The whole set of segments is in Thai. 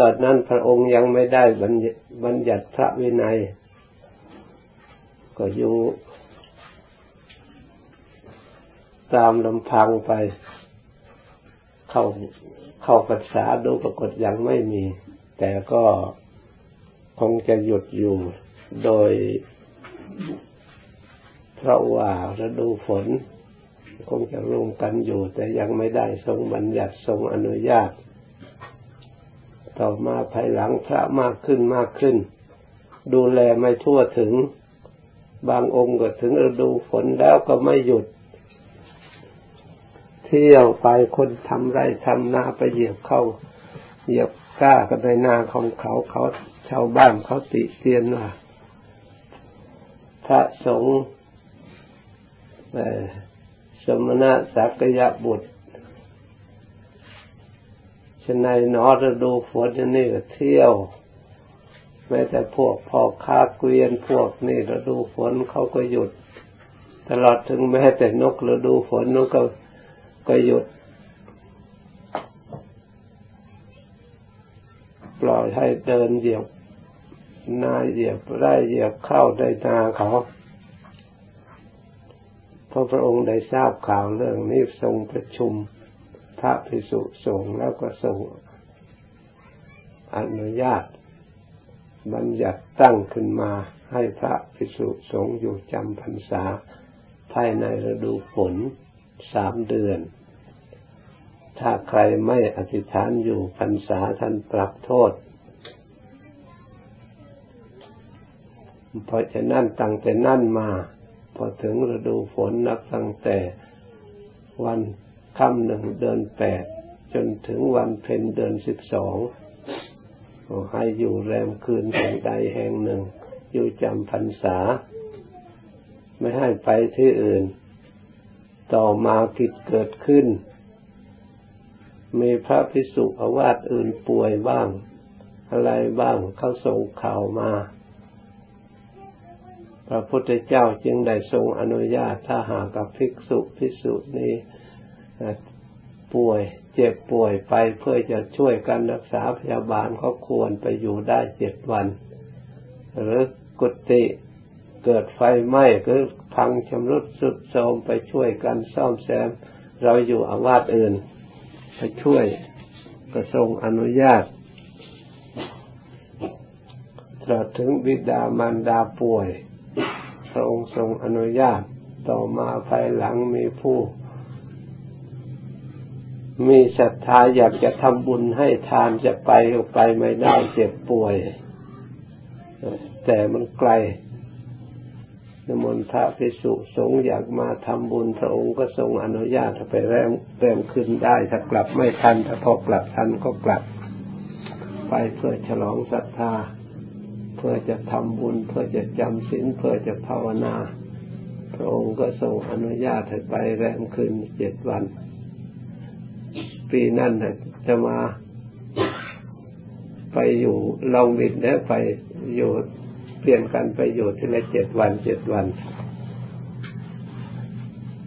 ตอนนั้นพระองค์ยังไม่ได้บัญญัติพระวินัย ก็อยู่ตามลำพังไป เข้าเข้าภาษาดูปรากฏยังไม่มี แต่ก็คงจะหยุดอยู่โดย เพราะว่าฤดูฝน คงจะร่วมกันอยู่ แต่ยังไม่ได้ทรงบัญญัติทรงอนุญาต ต่อมาภายหลังพระมากขึ้นมากขึ้น ดูแลไม่ทั่วถึง บางองค์ก็ถึงฤดูฝนแล้วก็ไม่หยุด เที่ยวไปคนทำไรทำนาไปเหยียบเข้า เหยียบก้ากันในนาของเขาเขาชาวบ้านเขาติเตียนว่าพระสงฆ์สมณะสักยะบุตร ฉะนั้นนอฤดูฝนนี่ก็เที่ยวแม้แต่พวกพ่อค้าเกวียนพวกนี่ฤดูฝนเขาก็หยุด ตลอดถึงแม้แต่นกฤดูฝนนกก็ก็หยุด ปล่อยให้เดินเหยียบนาเหยียบไร่เหยียบเข้าได้นาเขาพระพระองค์ได้ทราบข่าวเรื่องนี้ทรงประชุม พระภิกษุสงฆ์แล้วก็ทรงอนุญาตบัญญัติตั้งขึ้นมาให้พระภิกษุสงฆ์อยู่จำพรรษา ภายในฤดูฝนสามเดือน ถ้าใครไม่อธิษฐานอยู่พรรษาท่านปรับโทษ เพราะฉะนั้นตั้งแต่นั่นมา พอถึงฤดูฝนนับตั้งแต่วัน ค่ำหนึ่งเดือนแปดจนถึงวันเพ็ญเดือนสิบสองให้อยู่แรมคืนแห่งใดแห่งหนึ่ง อยู่จำพรรษา ไม่ให้ไปที่อื่น ต่อมากิจเกิดขึ้น มีพระพิสุอาวาสอื่นป่วยบ้าง อะไรบ้างเขาส่งข่าวมา พระพุทธเจ้าจึงได้ทรงอนุญาตถ้าหากกับภิกษุภิกษุนี้ ป่วยเจ็บป่วยไปเพื่อจะช่วยกันรักษาพยาบาลเขาควรไปอยู่ได้เจ็ดวัน หรือกุฏิเกิดไฟไหม้ก็พังชำรุดสุดโทรมไปช่วยกันซ่อมแซม เราอยู่อาวาสอื่น ไปช่วยก็ทรงอนุญาตตราถึงบิดามารดาป่วยพรงทรงอนุญาตต่อมาภายหลังมีผู้ มีศรัทธาอยากจะทำบุญให้ทานจะไปก็ไปไม่ได้เจ็บป่วย แต่มันไกลนมนพระภิกษุสงฆ์อยากมาทำบุญพระองค์ก็ทรงอนุญาตไปแรมแรมขึ้นได้ ถ้ากลับไม่ทัน ถ้าพอกลับทันก็กลับ ไปเพื่อฉลองศรัทธา เพื่อจะทำบุญ เพื่อจะจำศีลเพื่อจะภาวนา พระองค์ก็ทรงอนุญาตให้ไปแรมคืนเจ็ดวัน ปีนั้นจะมาไปอยู่ลองบินแล้วไปอยู่เปลี่ยนกันไปอยู่ที่ละเจ็ดวันเจ็ดวัน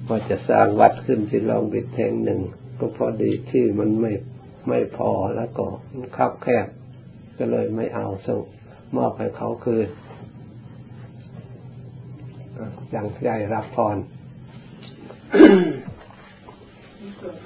พอจะสร้างวัดขึ้นที่ลองบิดแทงหนึ่ง ก็พอดีที่มันไม่ไม่พอแล้วก็คับแคบ ก็เลยไม่เอาส่งมอบให้เขาคืออย่างใหญ่รับพร